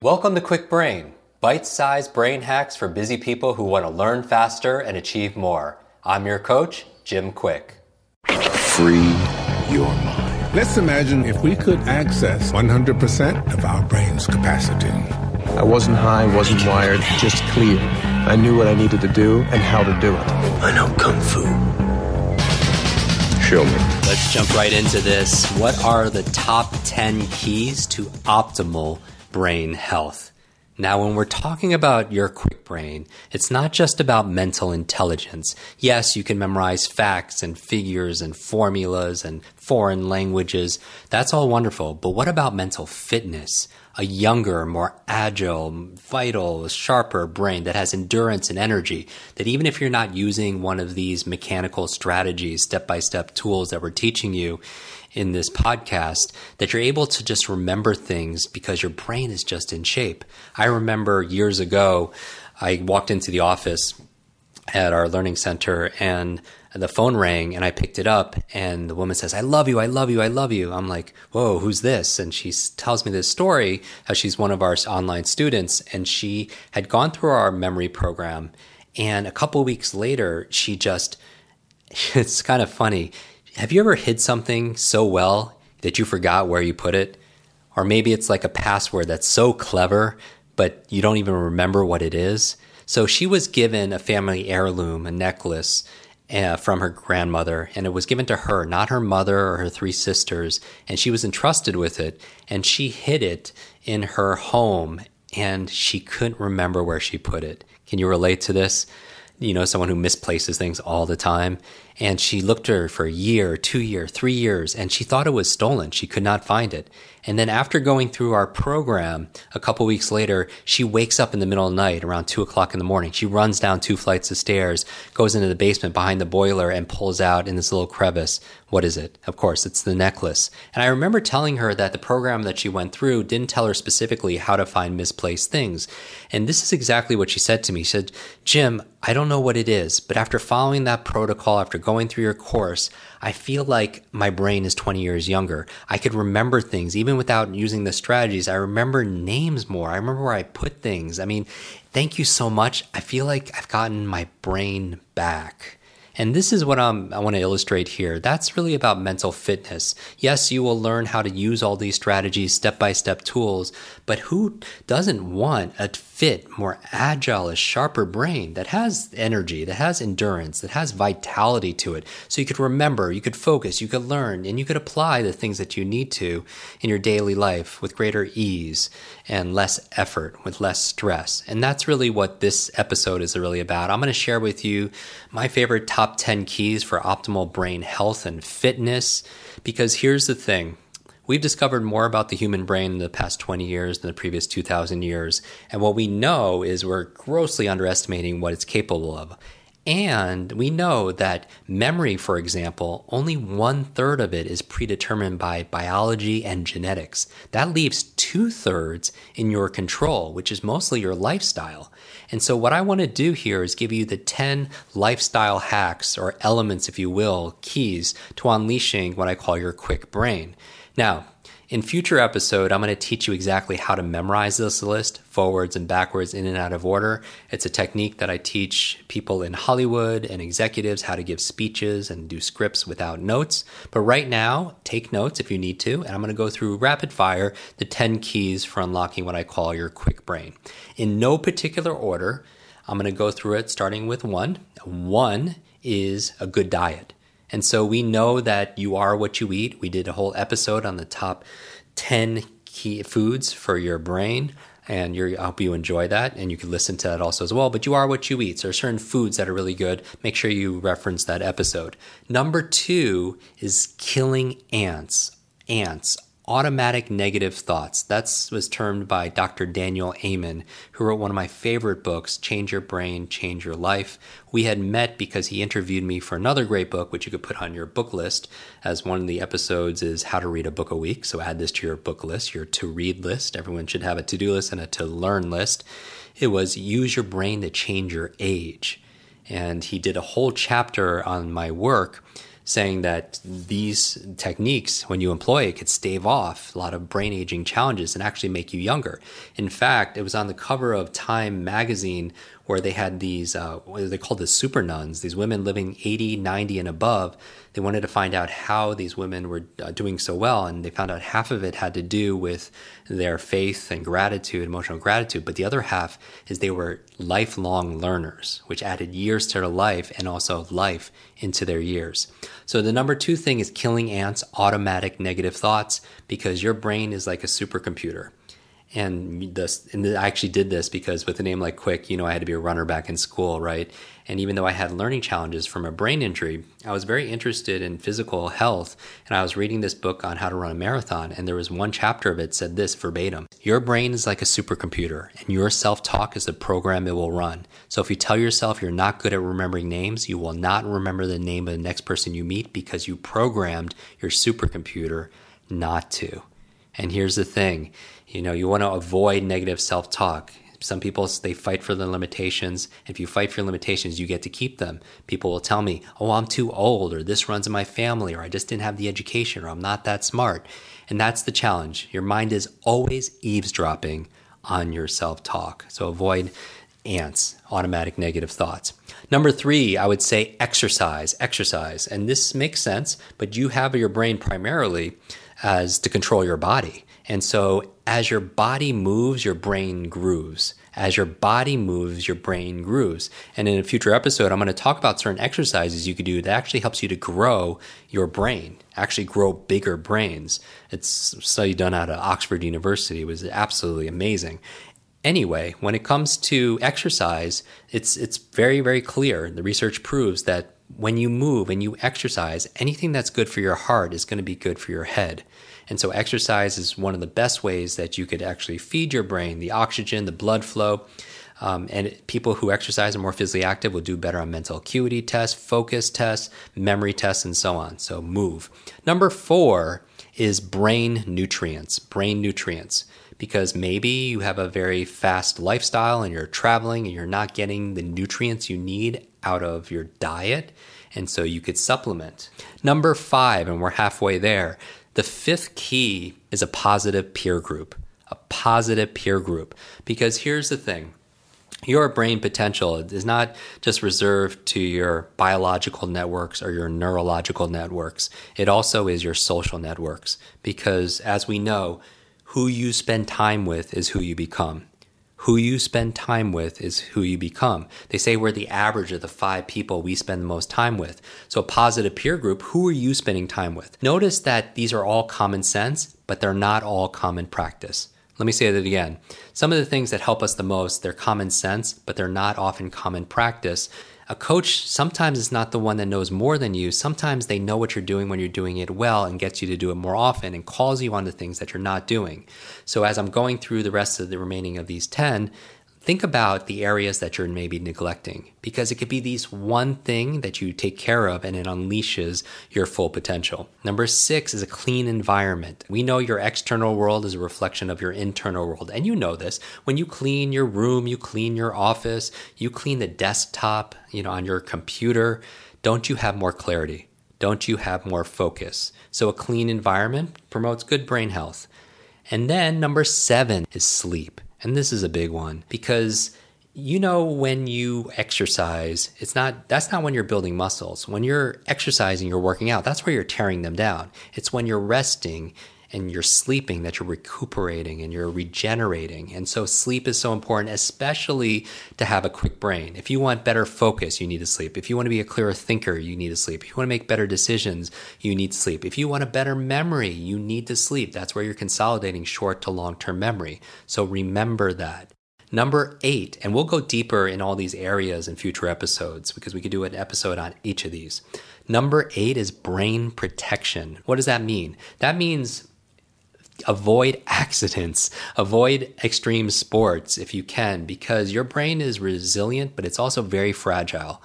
Welcome to Kwik Brain, bite sized brain hacks for busy people who want to learn faster and achieve more. I'm your coach, Jim Kwik. Free your mind. Let's imagine if we could access 100% of our brain's capacity. I wasn't high, wasn't wired, just clear. I knew what I needed to do and how to do it. I know Kung Fu. Show me. Let's jump right into this. What are the top 10 keys to optimal brain health. Now, when we're talking about your quick brain, it's not just about mental intelligence. Yes, you can memorize facts and figures and formulas and foreign languages. That's all wonderful. But what about mental fitness? A younger, more agile, vital, sharper brain that has endurance and energy. That even if you're not using one of these mechanical strategies, step by step tools that we're teaching you, in this podcast that you're able to just remember things because your brain is just in shape. I remember years ago, I walked into the office at our learning center and the phone rang and I picked it up and the woman says, I love you, I love you, I love you. I'm like, whoa, who's this? And she tells me this story how she's one of our online students and she had gone through our memory program. And a couple weeks later, she just, it's kind of funny. Have you ever hid something so well that you forgot where you put it? Or maybe it's like a password that's so clever, but you don't even remember what it is. So she was given a family heirloom, a necklace uh, from her grandmother, and it was given to her, not her mother or her three sisters. And she was entrusted with it, and she hid it in her home, and she couldn't remember where she put it. Can you relate to this? You know, someone who misplaces things all the time and she looked her for a year, two year, three years, and she thought it was stolen. She could not find it. And then after going through our program, a couple weeks later, she wakes up in the middle of the night around two o'clock in the morning. She runs down two flights of stairs, goes into the basement behind the boiler, and pulls out in this little crevice. What is it? Of course, it's the necklace. And I remember telling her that the program that she went through didn't tell her specifically how to find misplaced things. And this is exactly what she said to me. She said, Jim, I don't know what it is, but after following that protocol, after going through your course, I feel like my brain is 20 years younger. I could remember things even without using the strategies. I remember names more. I remember where I put things. I mean, thank you so much. I feel like I've gotten my brain back. And this is what I'm, I want to illustrate here. That's really about mental fitness. Yes, you will learn how to use all these strategies, step by step tools, but who doesn't want a fit, more agile, a sharper brain that has energy, that has endurance, that has vitality to it? So you could remember, you could focus, you could learn, and you could apply the things that you need to in your daily life with greater ease and less effort, with less stress. And that's really what this episode is really about. I'm going to share with you my favorite top top 10 keys for optimal brain health and fitness. Because here's the thing we've discovered more about the human brain in the past 20 years than the previous 2,000 years. And what we know is we're grossly underestimating what it's capable of. And we know that memory, for example, only one third of it is predetermined by biology and genetics. That leaves two thirds in your control, which is mostly your lifestyle. And so, what I want to do here is give you the 10 lifestyle hacks, or elements, if you will, keys to unleashing what I call your quick brain. Now, in future episode, I'm going to teach you exactly how to memorize this list forwards and backwards in and out of order. It's a technique that I teach people in Hollywood and executives how to give speeches and do scripts without notes. But right now, take notes if you need to, and I'm going to go through rapid fire the 10 keys for unlocking what I call your quick brain. In no particular order, I'm going to go through it starting with one. One is a good diet. And so we know that you are what you eat. We did a whole episode on the top 10 key foods for your brain. And I hope you enjoy that. And you can listen to that also as well. But you are what you eat. So there are certain foods that are really good. Make sure you reference that episode. Number two is killing ants. Ants automatic negative thoughts. That was termed by Dr. Daniel Amen, who wrote one of my favorite books, Change Your Brain, Change Your Life. We had met because he interviewed me for another great book, which you could put on your book list, as one of the episodes is how to read a book a week. So add this to your book list, your to read list. Everyone should have a to do list and a to learn list. It was use your brain to change your age. And he did a whole chapter on my work saying that these techniques, when you employ it, could stave off a lot of brain aging challenges and actually make you younger. In fact, it was on the cover of Time magazine where they had these, uh, they called the super nuns, these women living 80, 90, and above. They wanted to find out how these women were uh, doing so well, and they found out half of it had to do with their faith and gratitude, emotional gratitude, but the other half is they were lifelong learners, which added years to their life and also life into their years. So the number two thing is killing ants, automatic negative thoughts, because your brain is like a supercomputer and this and I actually did this because with a name like Kwik, you know, I had to be a runner back in school, right? And even though I had learning challenges from a brain injury, I was very interested in physical health. And I was reading this book on how to run a marathon, and there was one chapter of it said this verbatim: "Your brain is like a supercomputer, and your self-talk is the program it will run. So if you tell yourself you're not good at remembering names, you will not remember the name of the next person you meet because you programmed your supercomputer not to." And here's the thing you know, you want to avoid negative self talk. Some people they fight for their limitations. If you fight for your limitations, you get to keep them. People will tell me, "Oh, I'm too old," or "This runs in my family," or "I just didn't have the education," or "I'm not that smart." And that's the challenge. Your mind is always eavesdropping on your self talk. So avoid ants, automatic negative thoughts. Number three, I would say exercise, exercise. And this makes sense, but you have your brain primarily as to control your body. And so as your body moves, your brain grooves. As your body moves, your brain grooves. And in a future episode, I'm going to talk about certain exercises you could do that actually helps you to grow your brain, actually grow bigger brains. It's a study done out of Oxford University. It was absolutely amazing. Anyway, when it comes to exercise, it's it's very very clear. The research proves that when you move and you exercise, anything that's good for your heart is going to be good for your head. And so, exercise is one of the best ways that you could actually feed your brain the oxygen, the blood flow. Um, and people who exercise and more physically active will do better on mental acuity tests, focus tests, memory tests, and so on. So, move. Number four is brain nutrients. Brain nutrients. Because maybe you have a very fast lifestyle and you're traveling and you're not getting the nutrients you need out of your diet. And so you could supplement. Number five, and we're halfway there, the fifth key is a positive peer group, a positive peer group. Because here's the thing your brain potential is not just reserved to your biological networks or your neurological networks, it also is your social networks. Because as we know, who you spend time with is who you become who you spend time with is who you become. They say we're the average of the five people we spend the most time with. So, a positive peer group, who are you spending time with? Notice that these are all common sense, but they're not all common practice. Let me say that again. Some of the things that help us the most, they're common sense, but they're not often common practice. A coach sometimes is not the one that knows more than you. Sometimes they know what you're doing when you're doing it well and gets you to do it more often and calls you on the things that you're not doing. So as I'm going through the rest of the remaining of these 10, think about the areas that you're maybe neglecting because it could be these one thing that you take care of and it unleashes your full potential. Number six is a clean environment. We know your external world is a reflection of your internal world. And you know this. When you clean your room, you clean your office, you clean the desktop, you know, on your computer, don't you have more clarity? Don't you have more focus? So a clean environment promotes good brain health. And then number seven is sleep. And this is a big one because you know when you exercise it's not that's not when you're building muscles. When you're exercising you're working out. That's where you're tearing them down. It's when you're resting and you're sleeping that you're recuperating and you're regenerating. And so sleep is so important, especially to have a quick brain. If you want better focus, you need to sleep. If you want to be a clearer thinker, you need to sleep. If you want to make better decisions, you need sleep. If you want a better memory, you need to sleep. That's where you're consolidating short to long term memory. So remember that. Number eight, and we'll go deeper in all these areas in future episodes because we could do an episode on each of these. Number eight is brain protection. What does that mean? That means avoid accidents, avoid extreme sports if you can, because your brain is resilient, but it's also very fragile.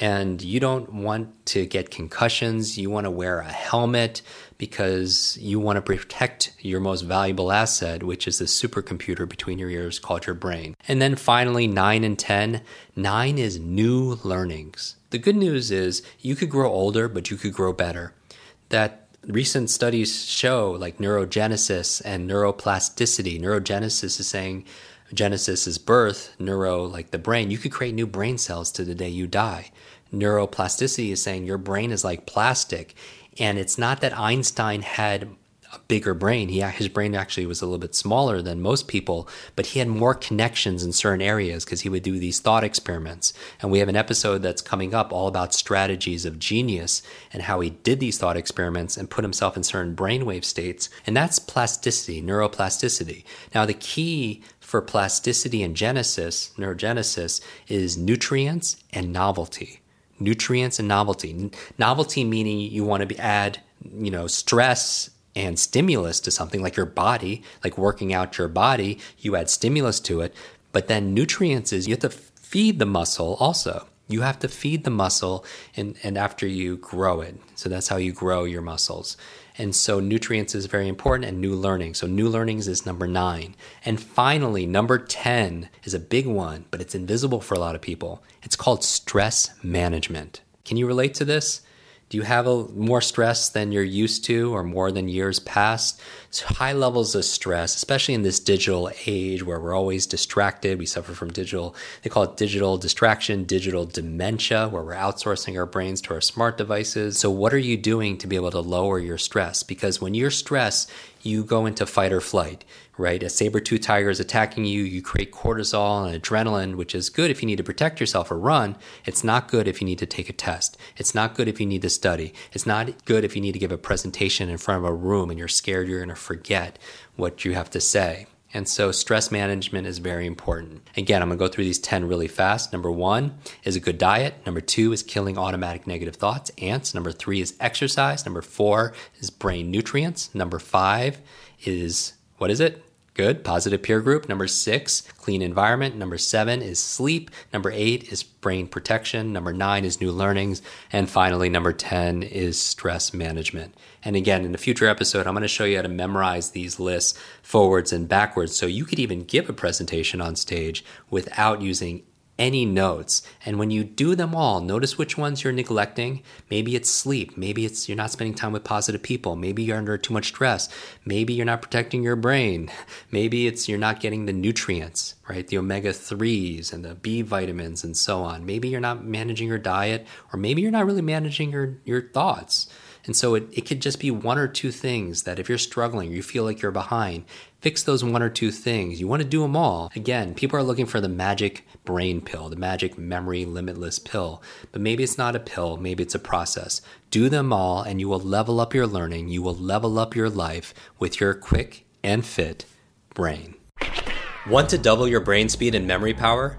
And you don't want to get concussions. You want to wear a helmet because you want to protect your most valuable asset, which is the supercomputer between your ears called your brain. And then finally, nine and 10. Nine is new learnings. The good news is you could grow older, but you could grow better. That recent studies show, like neurogenesis and neuroplasticity. Neurogenesis is saying, Genesis is birth, neuro, like the brain. You could create new brain cells to the day you die. Neuroplasticity is saying your brain is like plastic and it's not that Einstein had a bigger brain. He, his brain actually was a little bit smaller than most people, but he had more connections in certain areas because he would do these thought experiments. And we have an episode that's coming up all about strategies of genius and how he did these thought experiments and put himself in certain brainwave states. And that's plasticity, neuroplasticity. Now, the key for plasticity and genesis, neurogenesis, is nutrients and novelty nutrients and novelty. Novelty meaning you want to be, add, you know, stress and stimulus to something like your body, like working out your body, you add stimulus to it. But then nutrients is you have to feed the muscle also. You have to feed the muscle and, and after you grow it. So that's how you grow your muscles. And so nutrients is very important and new learning. So new learnings is number nine. And finally, number 10 is a big one, but it's invisible for a lot of people. It's called stress management. Can you relate to this? Do you have a, more stress than you're used to or more than years past? So high levels of stress, especially in this digital age where we're always distracted. We suffer from digital, they call it digital distraction, digital dementia, where we're outsourcing our brains to our smart devices. So what are you doing to be able to lower your stress? Because when you're stressed, you go into fight or flight right? A saber-tooth tiger is attacking you, you create cortisol and adrenaline, which is good if you need to protect yourself or run. It's not good if you need to take a test. It's not good if you need to study. It's not good if you need to give a presentation in front of a room and you're scared you're going to forget what you have to say. And so stress management is very important. Again, I'm going to go through these 10 really fast. Number one is a good diet. Number two is killing automatic negative thoughts, ants. Number three is exercise. Number four is brain nutrients. Number five is, what is it? Good. Positive peer group. Number six, clean environment. Number seven is sleep. Number eight is brain protection. Number nine is new learnings. And finally, number 10 is stress management. And again, in a future episode, I'm going to show you how to memorize these lists forwards and backwards so you could even give a presentation on stage without using any notes. And when you do them all, notice which ones you're neglecting. Maybe it's sleep. Maybe it's you're not spending time with positive people. Maybe you're under too much stress. Maybe you're not protecting your brain. Maybe it's you're not getting the nutrients, right? The omega 3s and the B vitamins and so on. Maybe you're not managing your diet, or maybe you're not really managing your, your thoughts. And so it, it could just be one or two things that if you're struggling, you feel like you're behind, fix those one or two things. You want to do them all. Again, people are looking for the magic brain pill, the magic memory limitless pill. But maybe it's not a pill, maybe it's a process. Do them all, and you will level up your learning. You will level up your life with your quick and fit brain. Want to double your brain speed and memory power?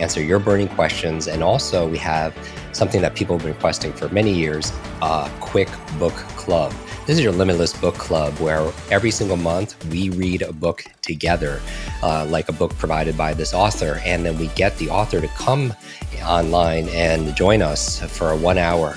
answer your burning questions, and also we have something that people have been requesting for many years a quick book club. This is your limitless book club where every single month we read a book together, uh, like a book provided by this author. And then we get the author to come online and join us for a one hour